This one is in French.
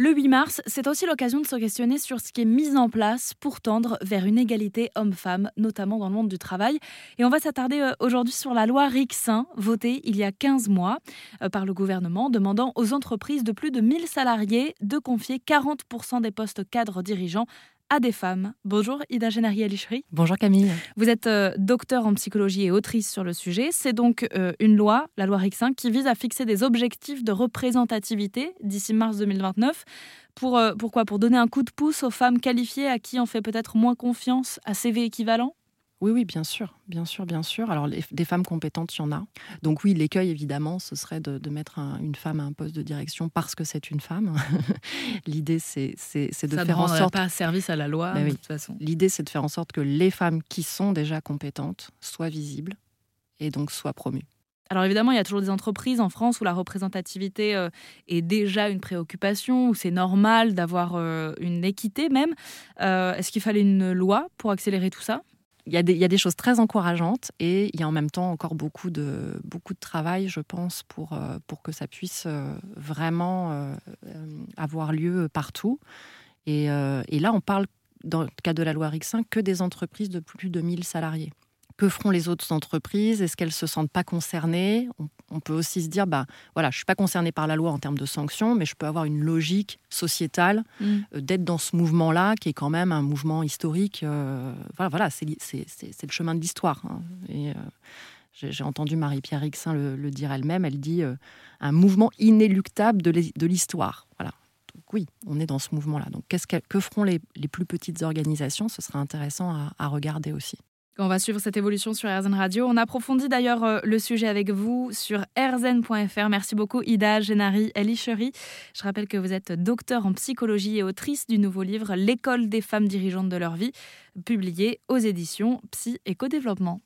Le 8 mars, c'est aussi l'occasion de se questionner sur ce qui est mis en place pour tendre vers une égalité homme-femme, notamment dans le monde du travail. Et on va s'attarder euh, aujourd'hui sur la loi Rixin, votée il y a 15 mois euh, par le gouvernement, demandant aux entreprises de plus de 1000 salariés de confier 40% des postes cadres dirigeants à des femmes. Bonjour Ida Genari Alichri. Bonjour Camille. Vous êtes euh, docteur en psychologie et autrice sur le sujet. C'est donc euh, une loi, la loi RIC5, qui vise à fixer des objectifs de représentativité d'ici mars 2029. Pour, euh, pourquoi Pour donner un coup de pouce aux femmes qualifiées à qui on fait peut-être moins confiance à CV équivalent? Oui, oui, bien sûr, bien sûr, bien sûr. Alors, des femmes compétentes, il y en a. Donc oui, l'écueil, évidemment, ce serait de, mettre une femme à un poste de direction parce que c'est une femme. L'idée, c'est de faire en sorte... pas service à la loi, bah de toute façon. L'idée, c'est de faire en sorte que les femmes qui sont déjà compétentes soient visibles et donc soient promues. Alors évidemment, il y a toujours des entreprises en France où la représentativité euh, est déjà une préoccupation, où c'est normal d'avoir euh, une équité même. Euh, est-ce qu'il fallait une loi pour accélérer tout ça? Il y, a des, choses très encourageantes et il y a en même temps encore beaucoup de, travail, je pense, pour, euh, que ça puisse euh, vraiment euh, avoir lieu partout. Et, là, on parle, dans le cas de la loi RIC5, que des entreprises de plus de 1000 salariés que feront les autres entreprises? Est-ce qu'elles se sentent pas concernées? On, peut aussi se dire, bah voilà, je suis pas concernée par la loi en termes de sanctions, mais je peux avoir une logique sociétale mm. euh, d'être dans ce mouvement-là, qui est quand même un mouvement historique. Euh, voilà, voilà, c'est le chemin de l'histoire. Hein. Et euh, j'ai entendu Marie-Pierre Rixin le, dire elle-même. Elle dit un mouvement inéluctable de l'histoire. Voilà. Oui, on est dans ce mouvement-là. Donc qu'est-ce que, que, feront les, plus petites organisations? Ce sera intéressant à regarder aussi. On va suivre cette évolution sur RZN Radio. On approfondit d'ailleurs euh, le sujet avec vous sur rzn.fr. Merci beaucoup Ida Genari Elichery. Je rappelle que vous êtes docteur en psychologie et autrice du nouveau livre L'école des femmes dirigeantes de leur vie, publié aux éditions Psy Éco-Développement.